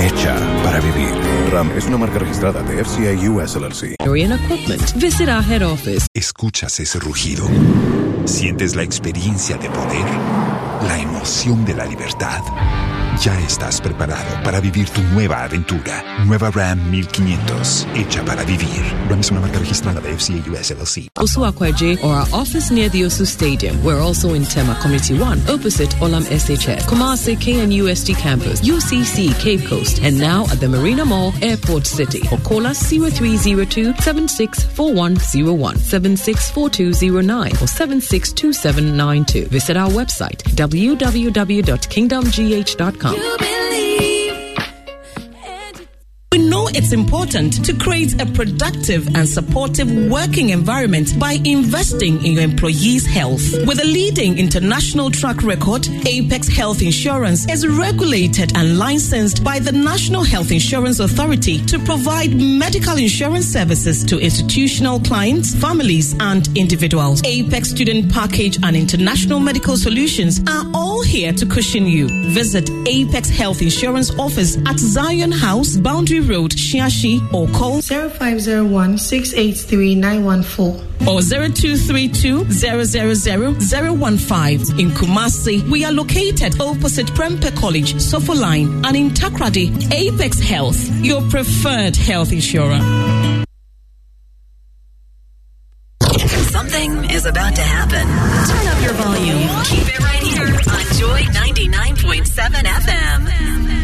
Hecha para vivir. RAM es una marca registrada de FCI US LLC. Equipment. Visit our head office. ¿Escuchas ese rugido? ¿Sientes la experiencia de poder? ¿La emoción de la libertad? Ya estás preparado para vivir tu nueva aventura. Nueva Ram 1500, hecha para vivir. Ram es una marca registrada de FCA US LLC. Osu Akwaje or our office near the Osu Stadium. We're also in Tema Community 1, opposite Olam SHS, Kumasi KNUST campus, UCC Cape Coast, and now at the Marina Mall, Airport City. Or call us 0302 764101, 764209, or 762792. Visit our website www.kingdomgh.com. We know it's important to create a productive and supportive working environment by investing in your employees' health. With a leading international track record, Apex Health Insurance is regulated and licensed by the National Health Insurance Authority to provide medical insurance services to institutional clients, families, and individuals. Apex Student Package and International Medical Solutions are all here to cushion you. Visit Apex Health Insurance Office at Zion House, Boundary Road, Shiashie, or call 0501 683 914 or 0232 000 015. In Kumasi, we are located opposite Prempeh College, Sofo Line, and in Takoradi, Apex Health, your preferred health insurer. Something is about to happen. Turn up your volume. Keep it right here on Joy 99.7 FM.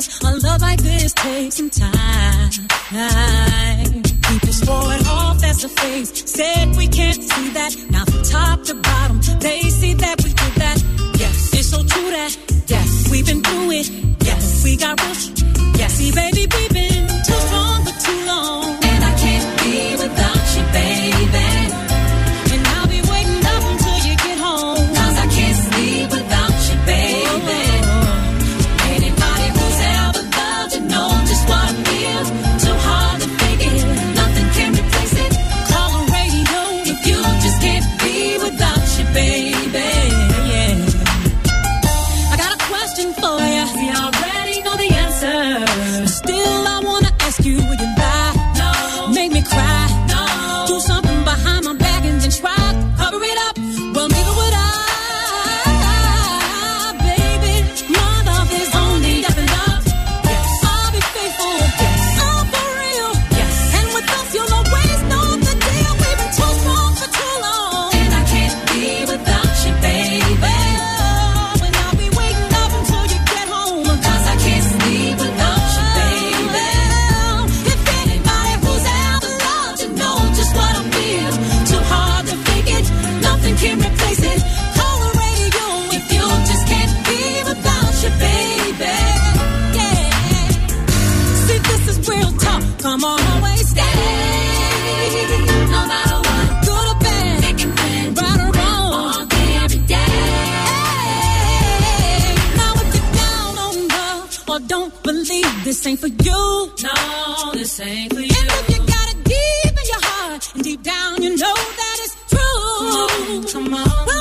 Cause a love like this takes some time. People throw it off as a phase. Said we can't see that. Now from top to bottom, they see that we did that. Yes, it's so true that. Yes, we've been through it. Yes, we got rich. Yes, see, baby, we've been too strong for too long. this ain't for you. No, this ain't for you. And if you got it deep in your heart, and deep down you know that it's true. Come on, come on.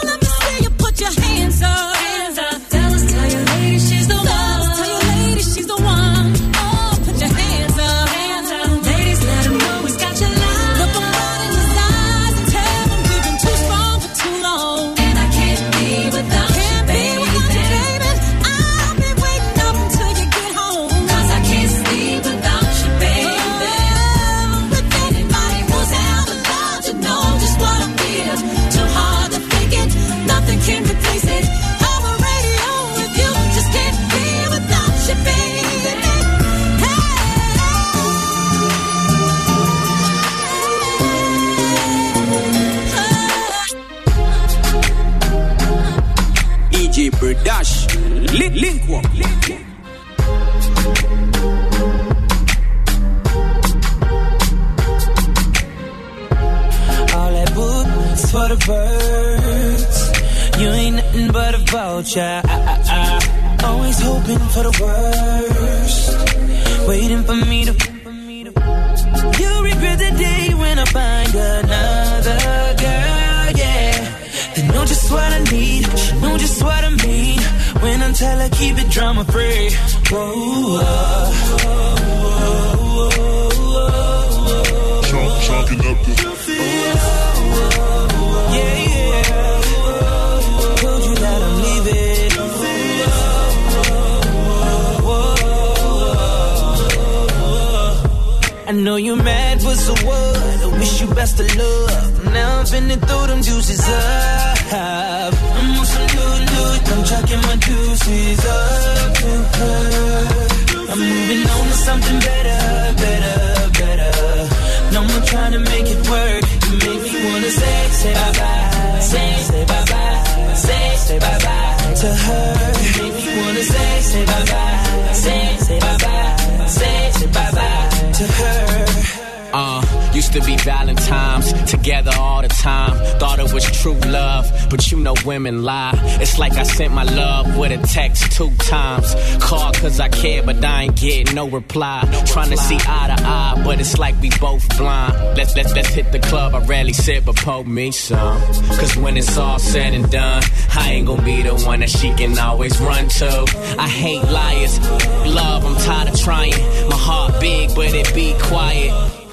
To be Valentine's together all the time. Thought it was true love, but you know women lie. It's like I sent my love with a text two times. Called cause I care, but I ain't get no reply. Trying to see eye to eye, but it's like we both blind. Let's let's let's hit the club. I rarely sit, but poke me some. Cause when it's all said and done, I ain't gonna be the one that she can always run to. I hate liars. Love, I'm tired of trying. My heart big, but it be quiet.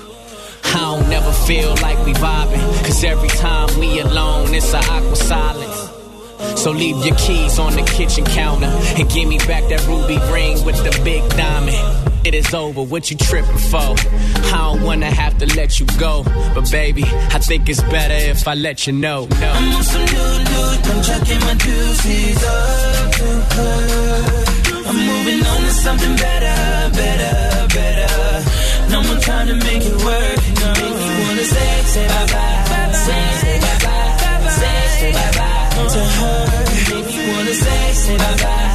I don't never feel like we vibing. Cause every time we alone, it's a awkward silence. So leave your keys on the kitchen counter and give me back that ruby ring with the big diamond. It is over, what you tripping for? I don't wanna have to let you go. But baby, I think it's better if I let you know. No. I'm on some new loot. I'm chucking my deuces up to her. I'm moving on to something better, better, better. No more trying to make it work. No, wanna say, say bye bye, say, say bye bye, say, say bye bye to her. Make me wanna say, say bye bye,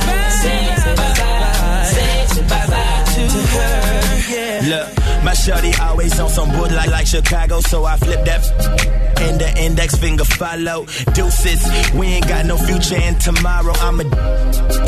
shorty always on some wood like, like Chicago, so I flip that and the index finger follow. Deuces, we ain't got no future in tomorrow. I'm a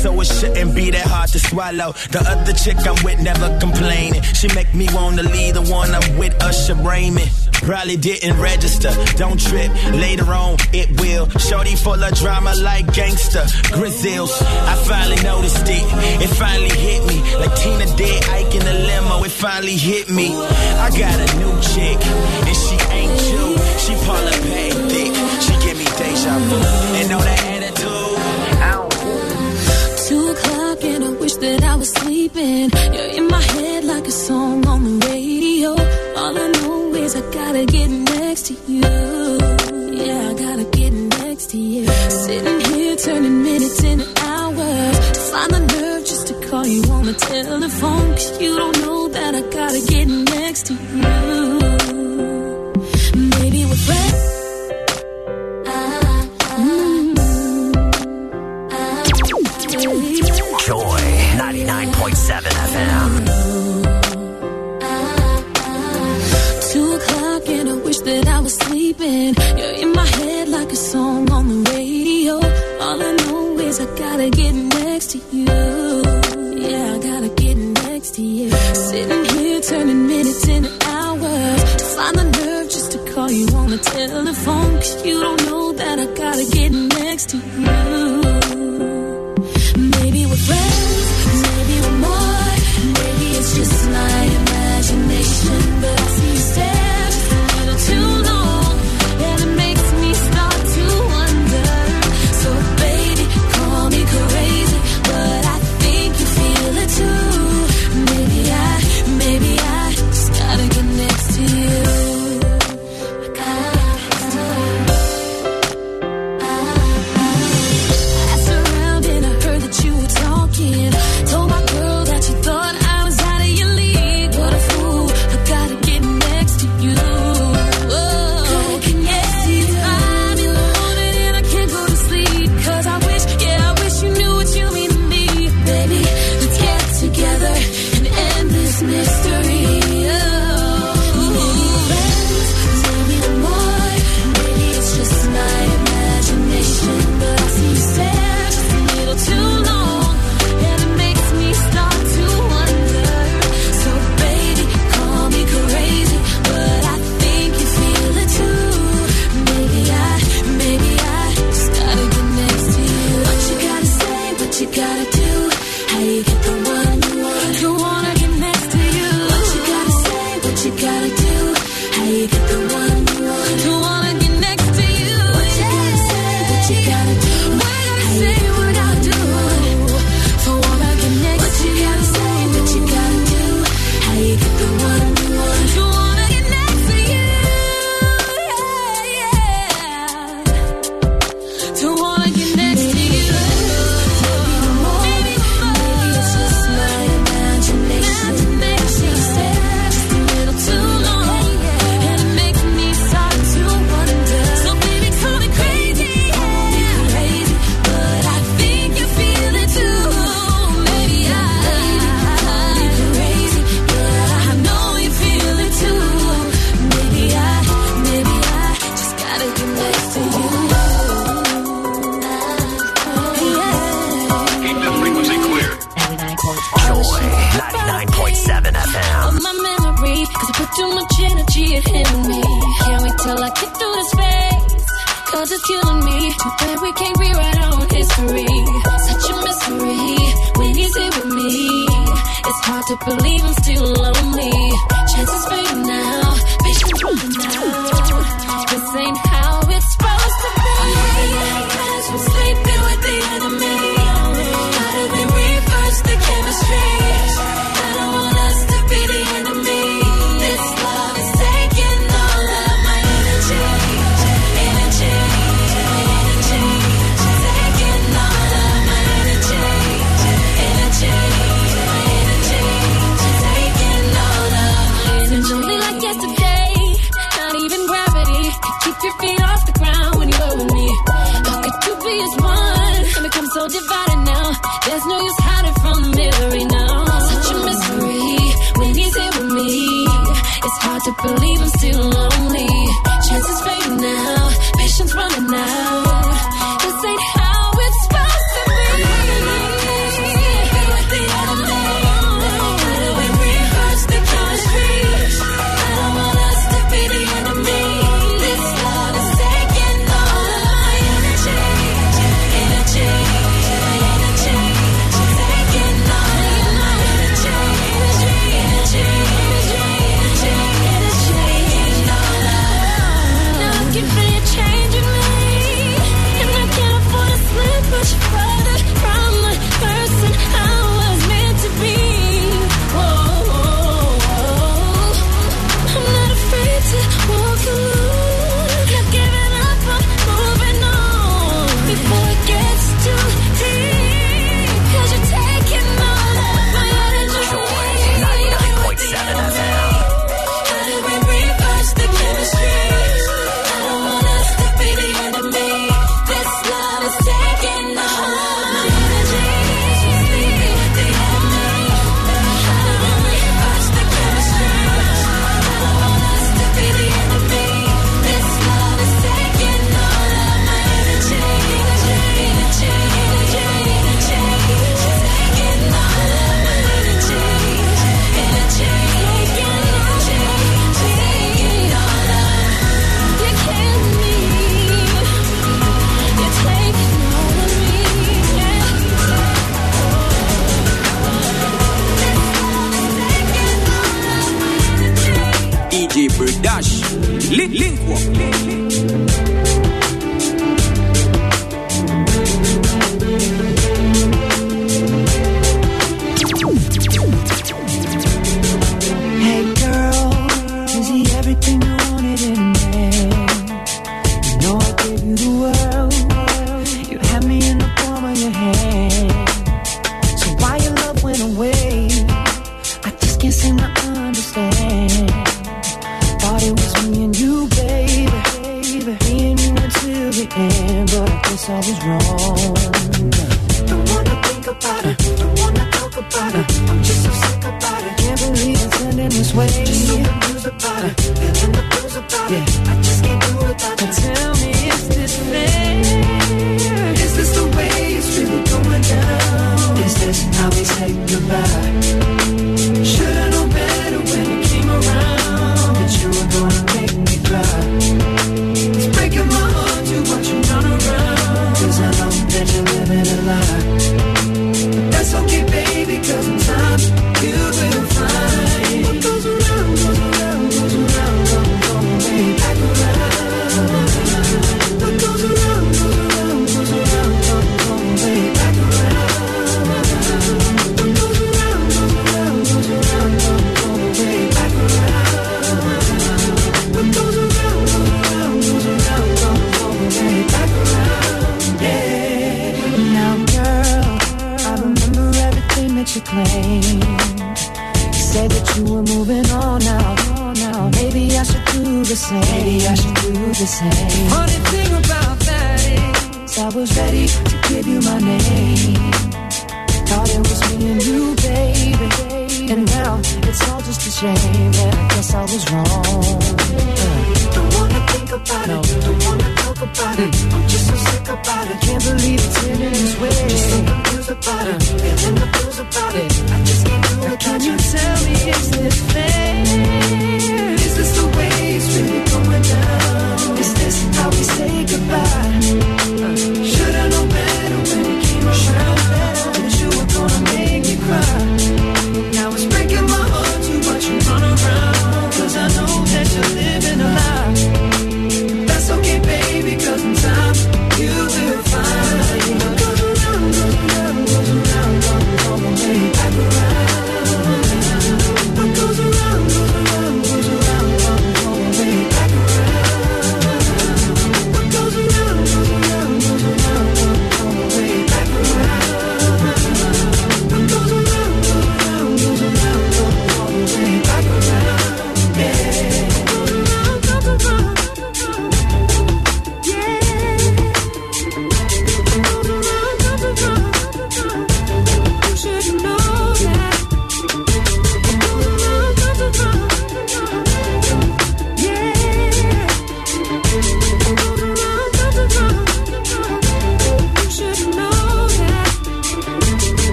so it shouldn't be that hard to swallow. The other chick I'm with never complaining. She make me wanna leave the one I'm with, Usher Raymond. Probably didn't register, don't trip. Later on, it will. Shorty full of drama like Gangsta Grillz, I finally noticed it. It finally hit me. Like Tina finally hit me. I got a new chick, and she ain't you. She Paula Patton thick. She give me deja vu. And know that attitude. Don't Two o'clock and I wish that I was sleeping. You're in my head like a song on the radio. All I know is I gotta get next to you. Yeah, I gotta get next to you. Sitting here turning minutes into hours to find the call you on the telephone. Cause you don't know that I gotta get next to you. Maybe we're friends. Joy 99.7 FM. Two o'clock and I wish that I was sleeping. You're in my head like a song on the radio. All I know is I gotta get next to you. To you. Sitting here turning minutes into hours to find the nerve just to call you on the telephone. Cause you don't know that I gotta get next to you.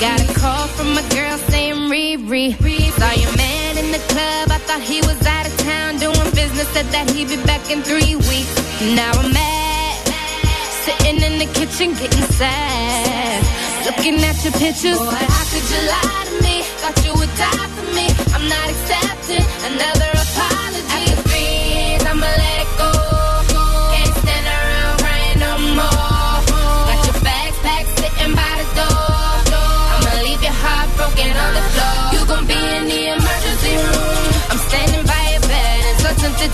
Got a call from a girl saying Riri. Saw your man in the club. I thought he was out of town doing business. Said that he'd be back in three weeks. Now I'm mad, sitting in the kitchen getting sad, looking at your pictures. Boy, how could you lie to me? Thought you would die for me. I'm not accepting another.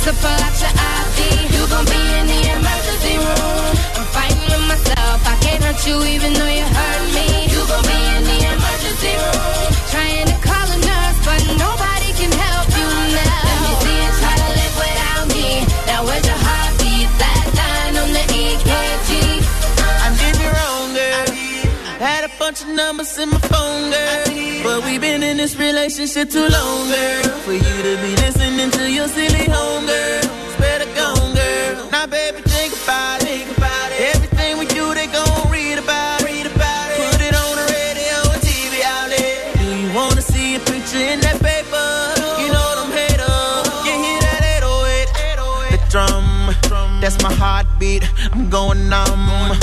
to pull out your IV. You gon' be in the emergency room. I'm fighting with myself. I can't hurt you even though you hurt me. You gon' be in the emergency room. Trying to call a nurse, but nobody can help you now. Let me see you try to live without me. Now where's your heartbeat? That line on the EKG. I did me wrong, girl. Had a bunch of numbers in my phone, girl but we've been in this relationship too long, girl. For you to be listening to your silly homegirl. It's better gone, girl. Now, baby, think about it. Think about it. Everything we do, they gon' read about it. Read about it. Put it on the radio and TV outlet. Do you wanna see a picture in that paper? You know them haters. You hear that 808? The drum. That's my heartbeat. I'm going numb.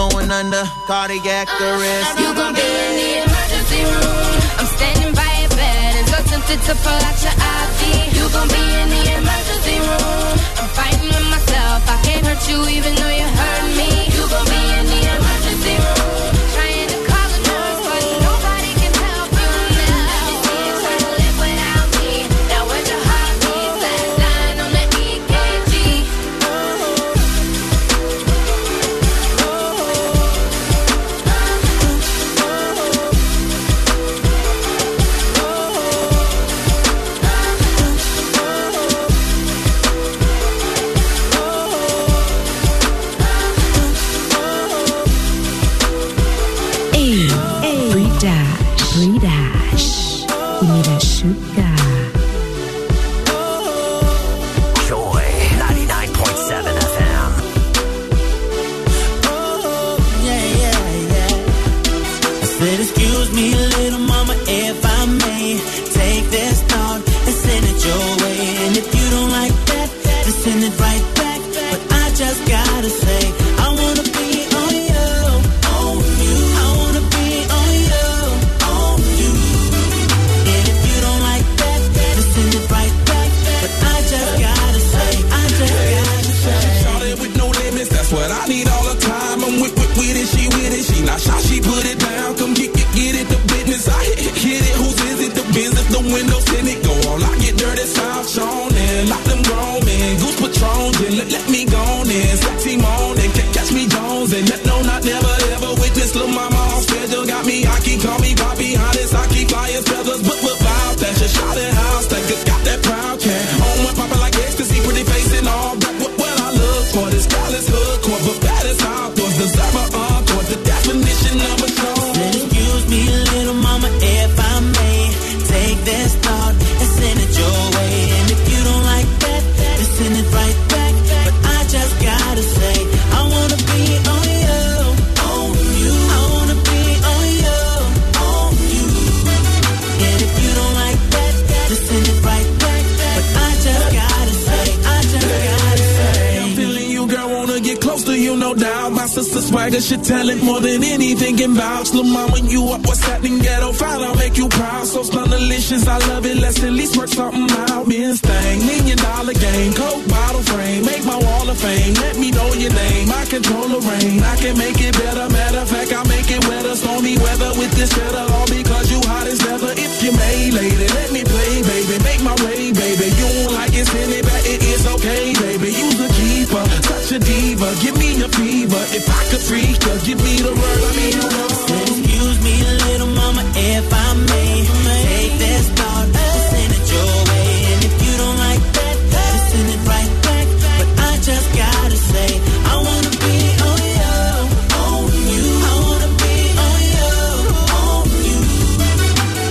going under, cardiac arrest. You gon' be in the emergency room. I'm standing by your bed and so tempted to pull out your IV. You gon' be in the emergency room. I'm fighting with myself. I can't hurt you even though you hurt me. You gon' be in the emergency room. the swagger your talent more than anything can vouch. Lil' when you up, what's happening? Ghetto fine, I'll make you proud. So delicious, I love it. Let's at least work something out. Been thing, million dollar game, coke bottle frame. Make my wall of fame, let me know your name. I control the rain, I can make it better. Matter of fact, I make it wetter. Stormy weather with this cheddar, all because you hot as ever. If you may, lady, let me play, baby. Make my way, baby. You don't like it, send it back, it is okay, baby. You the keeper, such a diva. Give me your fever. If I could freak her, give me the word. I mean, you know. Excuse me, little mama, if I may. Take this thought send it your way. And if you don't like that, send it right back. But I just gotta say, I wanna be on you, on you. I wanna be on you, on you.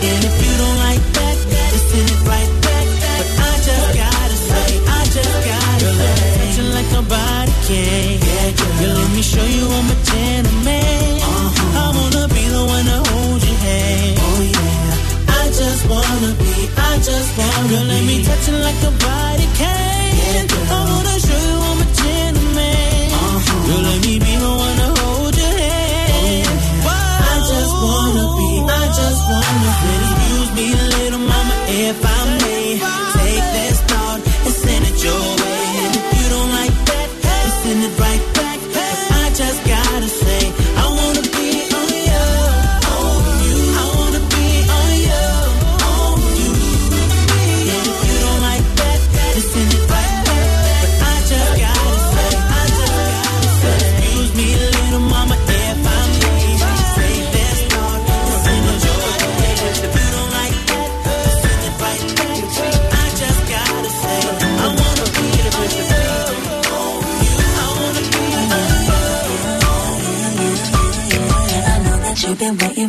And if you don't like that, send it right back. But I just gotta say, I just gotta say, touching like nobody can. You let me show you I'm a gentleman. Uh-huh. I wanna be the one to hold your hand. Oh yeah. I just wanna be, I just wanna Girl, let me touch it like nobody can. I wanna show you I'm a gentleman. Uh-huh. Girl, let me be the one to hold your hand. Oh yeah, I just wanna be, I just wanna be. Excuse me, little mama, if I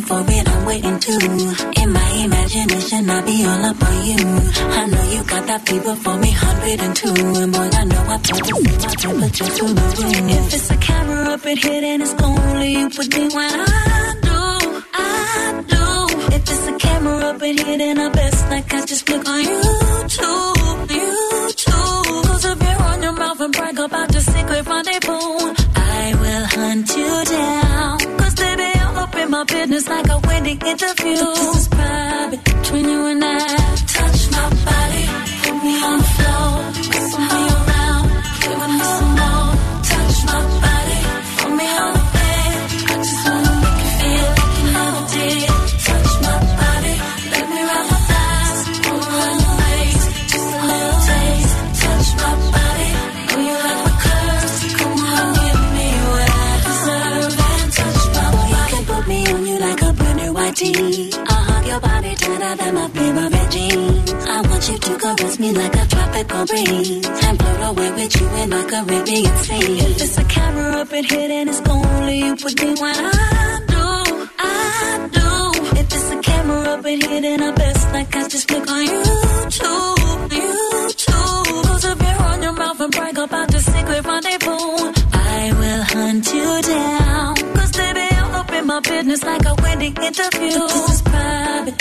waiting for it, I'm waiting too. In my imagination, I'll be all up on you. I know you got that fever for me, 102. And boy, I know I told you temperature to the room. If it's a camera up in here, then it's only you with me when I do, I do. If it's a camera up in here, then I best like I just click on YouTube, YouTube. Cause if you're on your mouth and brag about your secret rendezvous, my business like a wedding interview. This is private between you and I. Touch my body, put me on the floor, want you to caress me like a tropical breeze and float away with you in my Caribbean sea. If it's a camera up in here, then it's only you with me when I do, I do. If it's a camera up in here, then I best like I just click on YouTube, YouTube. Cause if you run your mouth and brag about your secret rendezvous, I will hunt you down. Cause baby, up in my business like a wedding interview. But this is private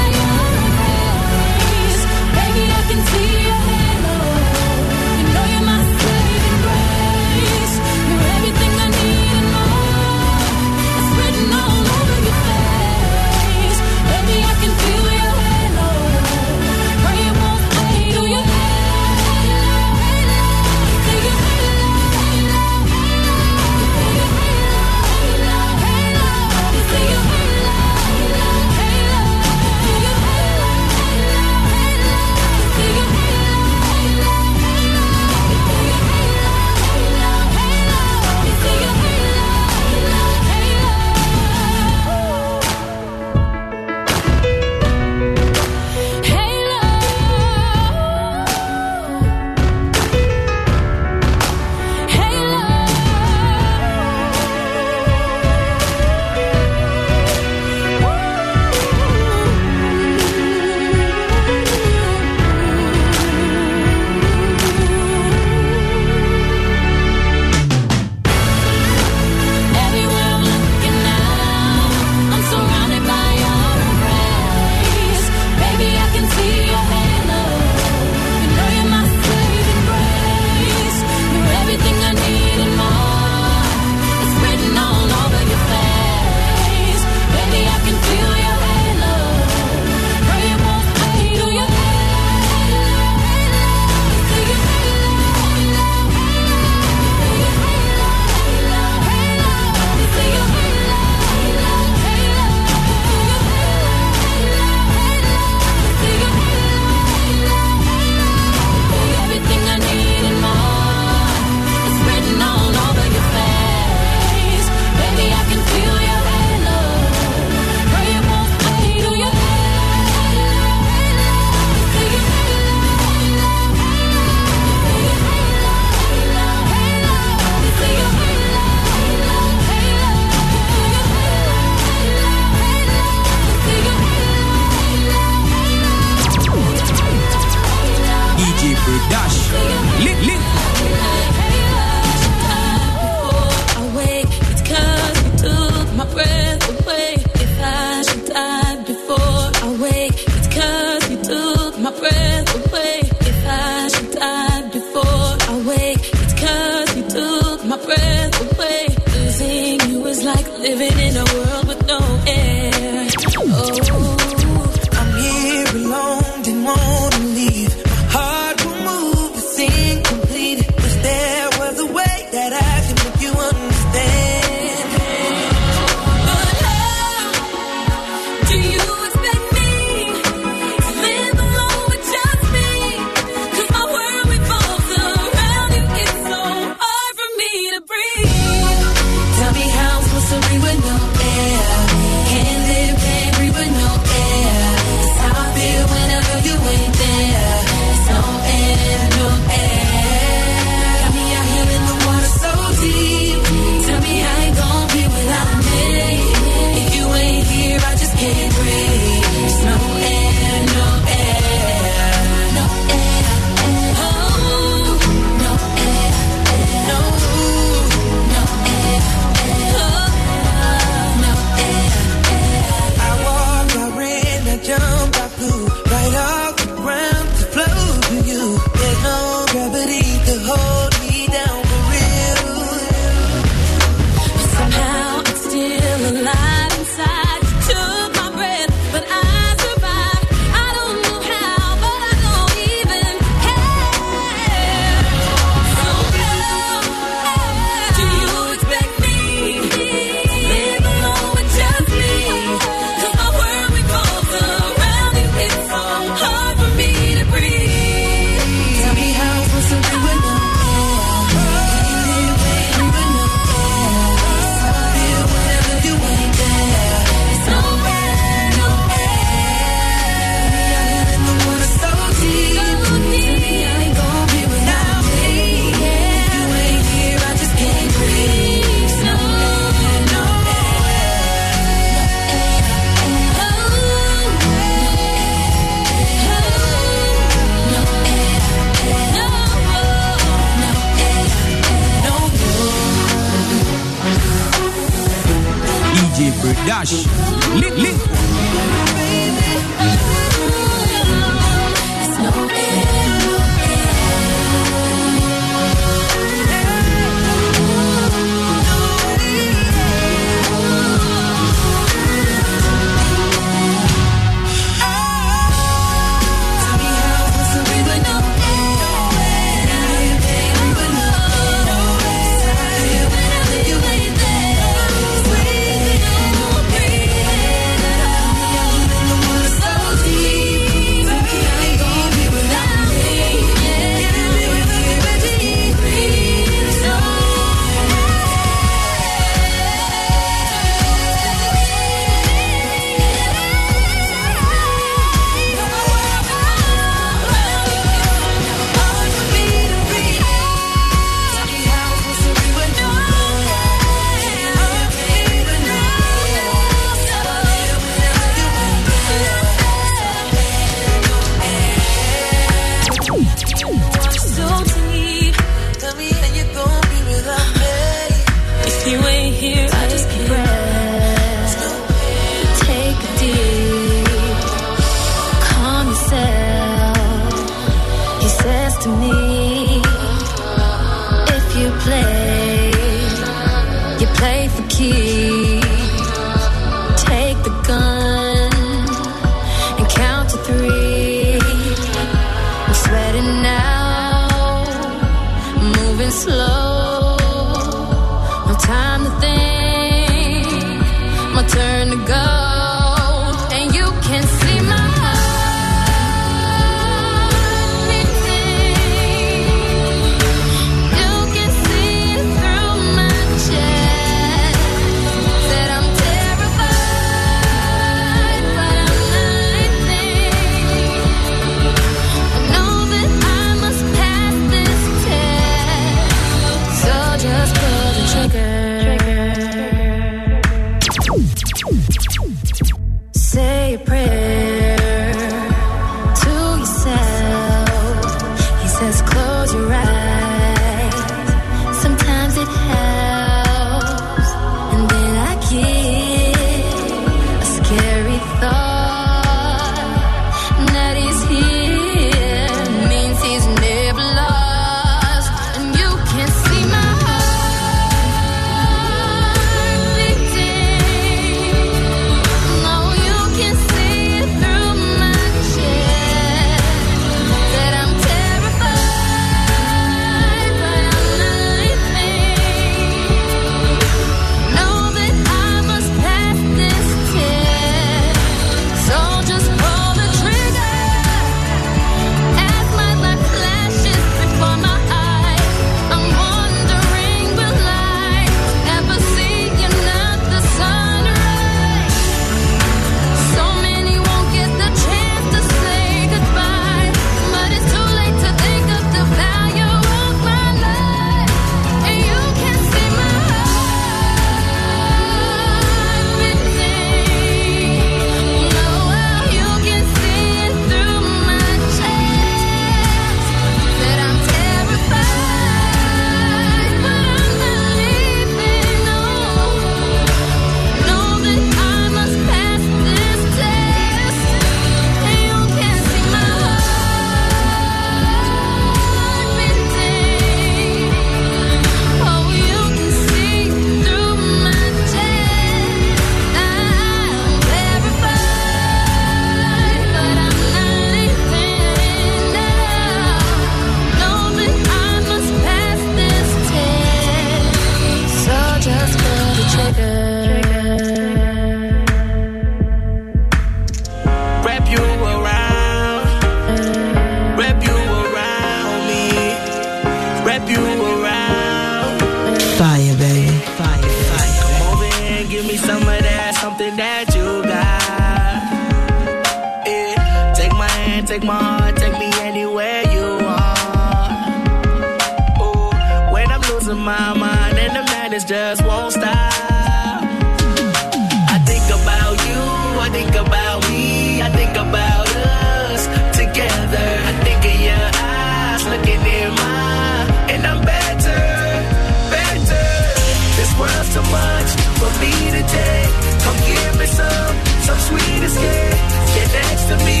much for me today. Come give me some, some sweet escape. Get next to me,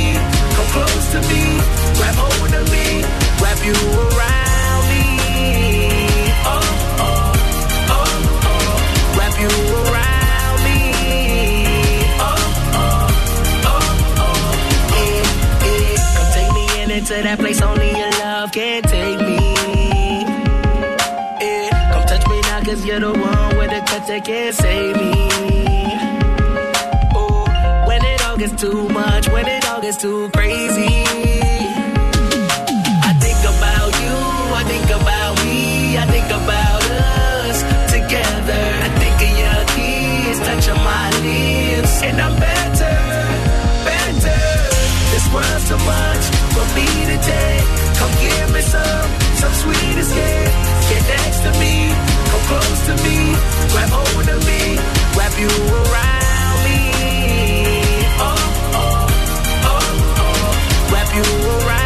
come close to me, grab hold of me, wrap you around me. Oh, oh, oh, oh, wrap you around me. Oh, oh, oh, oh, yeah, yeah. Come take me in into that place only your love can take me Cause you're the one with a touch that can't save me. Oh, when it all gets too much, when it all gets too crazy. I think about you, I think about me, I think about us together. I think of your kiss, touch my lips, and I'm better, better. This world's too much for me to take. Come give me some, some sweet escape. Get next to me close to me, grab hold of me, wrap you around me. Oh, oh, oh, oh, wrap you around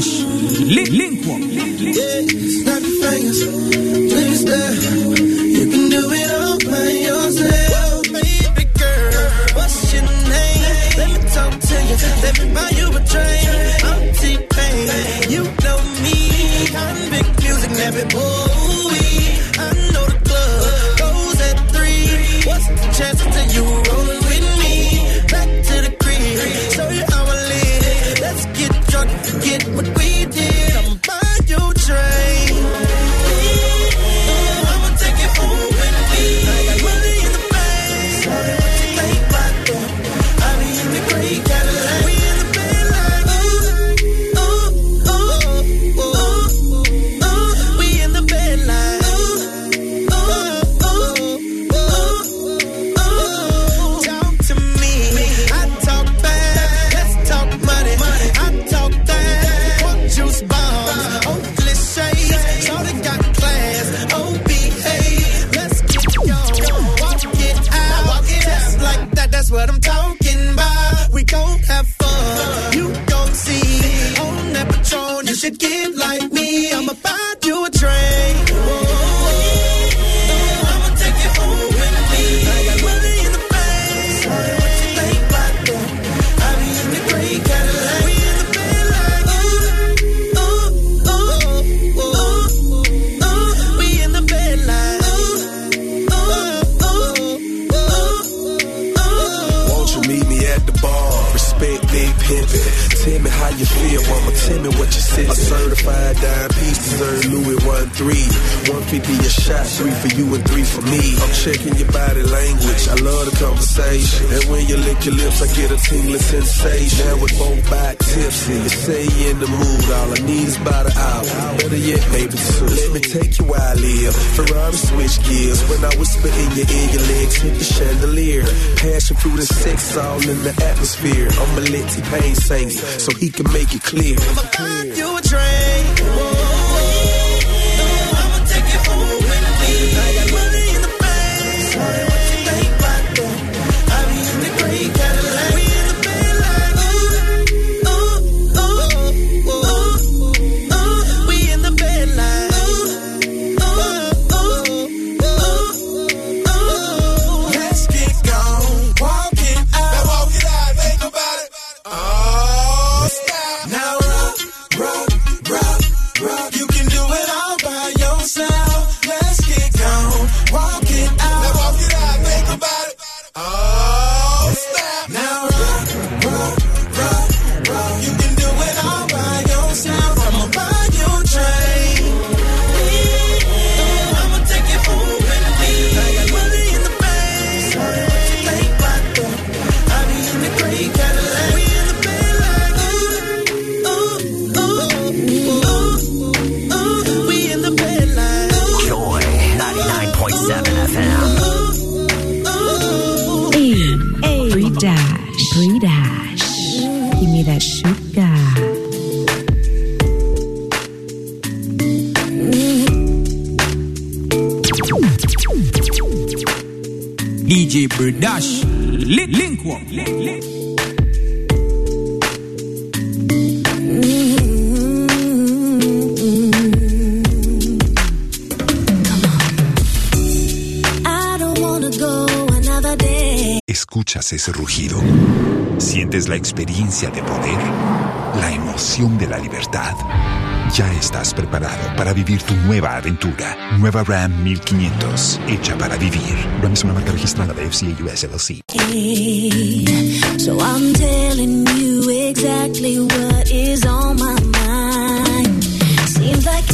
是，练练过。is by the hour. Better yet, maybe two. Let me take you where I live. Ferrari switch gears. When I whisper in your ear, your legs hit the chandelier. Passion, fruit, and sex all in the atmosphere. I'm a let T-Pain sings, so he can make it clear. I'ma you a drink. Sientes la experiencia de poder, la emoción de la libertad. Ya estás preparado para vivir tu nueva aventura. Nueva Ram 1500, hecha para vivir. Ram es una marca registrada de FCA US LLC. So I'm telling you exactly what is on my mind. Seems like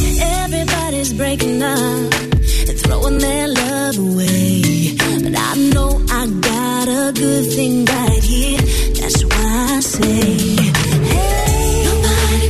everybody's breaking up and throwing their love away. But I know I got a good thing right here. I say, Hey, nobody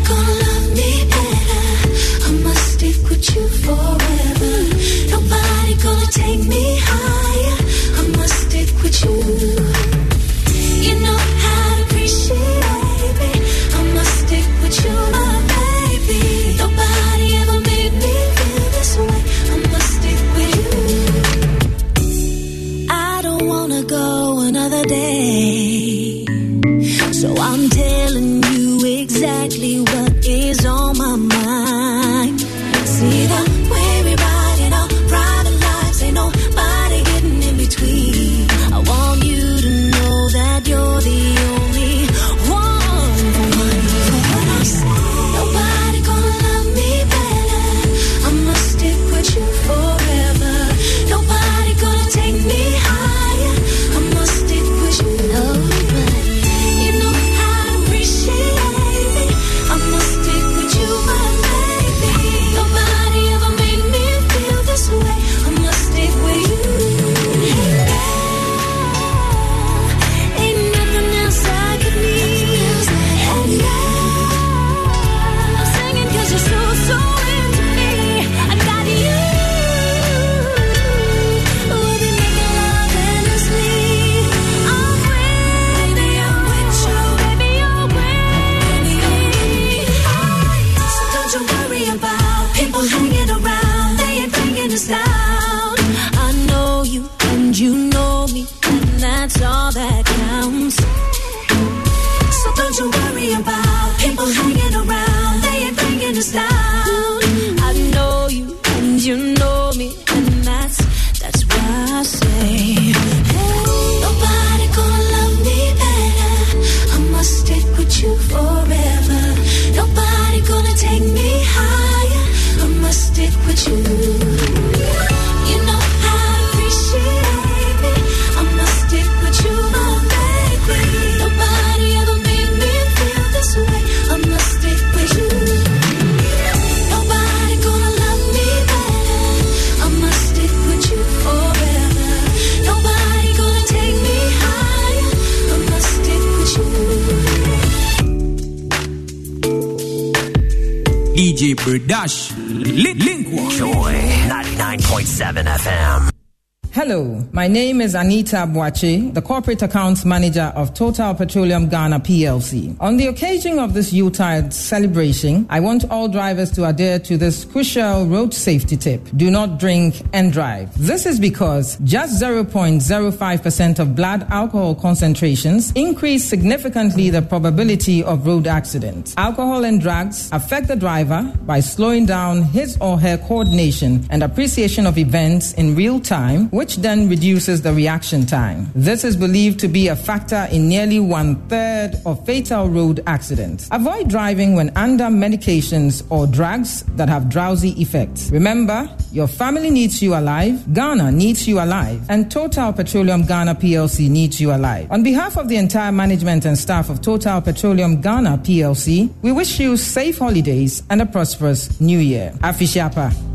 my name is Anita Boache, the Corporate Accounts Manager of Total Petroleum Ghana PLC. On the occasion of this Yuletide celebration, I want all drivers to adhere to this crucial road safety tip. Do not drink and drive. This is because just 0.05% of blood alcohol concentrations increase significantly the probability of road accidents. Alcohol and drugs affect the driver by slowing down his or her coordination and appreciation of events in real time, which then reduces the reaction time. This is believed to be a factor in nearly one third of fatal road accidents. Avoid driving when under medications or drugs that have drowsy effects. Remember, your family needs you alive, Ghana needs you alive, and Total Petroleum Ghana PLC needs you alive. On behalf of the entire management and staff of Total Petroleum Ghana PLC, we wish you safe holidays and a prosperous new year. Afishapa.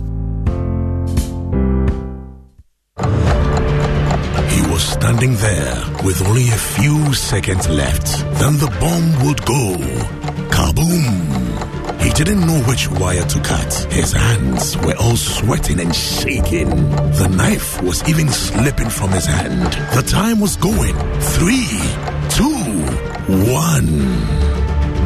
Standing there with only a few seconds left. Then the bomb would go. Kaboom! He didn't know which wire to cut. His hands were all sweating and shaking. The knife was even slipping from his hand. The time was going. Three, two, one.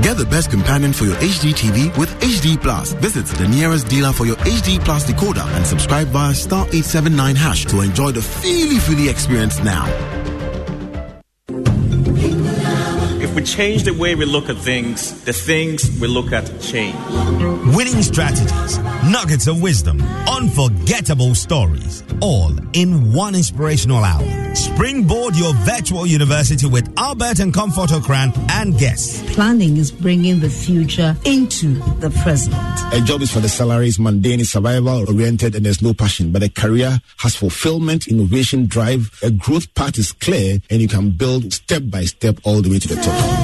Get the best companion for your HD TV with HD Plus. Visit the nearest dealer for your HD Plus decoder and subscribe via star 879 hash to enjoy the feely feely experience now. Change the way we look at things, the things we look at change. Winning strategies, nuggets of wisdom, unforgettable stories, all in one inspirational hour. Springboard your virtual university with Albert and Comfort Okran and guests. Planning is bringing the future into the present. A job is for the salaries, mundane, is survival oriented, and there's no passion. But a career has fulfillment, innovation, drive. A growth path is clear, and you can build step by step all the way to the top.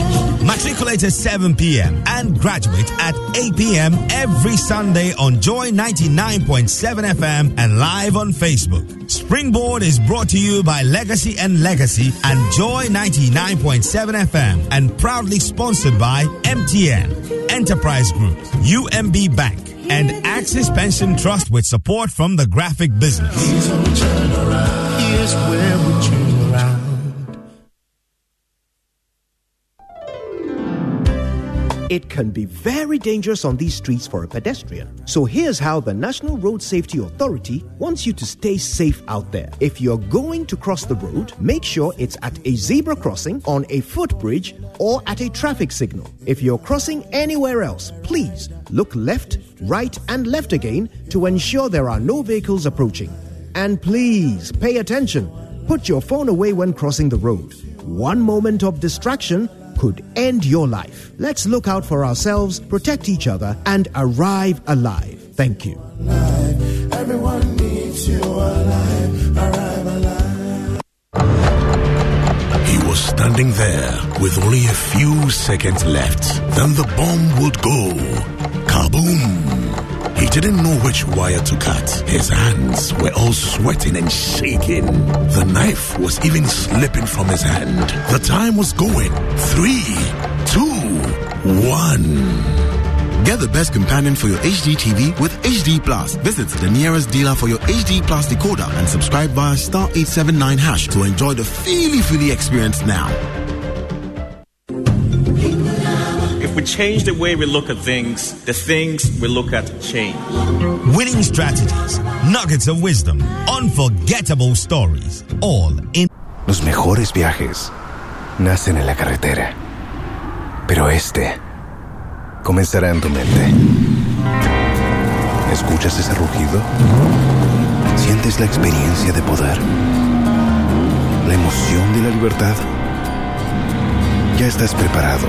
Matriculate at 7 p.m. and graduate at 8 p.m. every Sunday on Joy 99.7 FM and live on Facebook. Springboard is brought to you by Legacy and Legacy and Joy 99.7 FM and proudly sponsored by MTN, Enterprise Group, UMB Bank, and Axis Pension Trust with support from the graphic business. It can be very dangerous on these streets for a pedestrian. So here's how the National Road Safety Authority wants you to stay safe out there. If you're going to cross the road, make sure it's at a zebra crossing, on a footbridge, or at a traffic signal. If you're crossing anywhere else, please look left, right, and left again to ensure there are no vehicles approaching. And please pay attention. Put your phone away when crossing the road. One moment of distraction could end your life. Let's look out for ourselves, protect each other, and arrive alive. Thank you. Everyone needs you alive, arrive alive. He was standing there with only a few seconds left. Then the bomb would go. Kaboom! Didn't know which wire to cut. His hands were all sweating and shaking. The knife was even slipping from his hand. The time was going. Three, two, one. Get the best companion for your HD TV with HD Plus. Visit the nearest dealer for your HD Plus decoder and subscribe via star 879 hash to enjoy the feely feely experience now. Change the way we look at things, the things we look at change. Winning strategies, nuggets of wisdom, unforgettable stories, all in Los mejores viajes nacen en la carretera, pero este comenzará en tu mente. ¿Escuchas ese rugido? ¿Sientes la experiencia de poder? ¿La emoción de la libertad? Ya estás preparado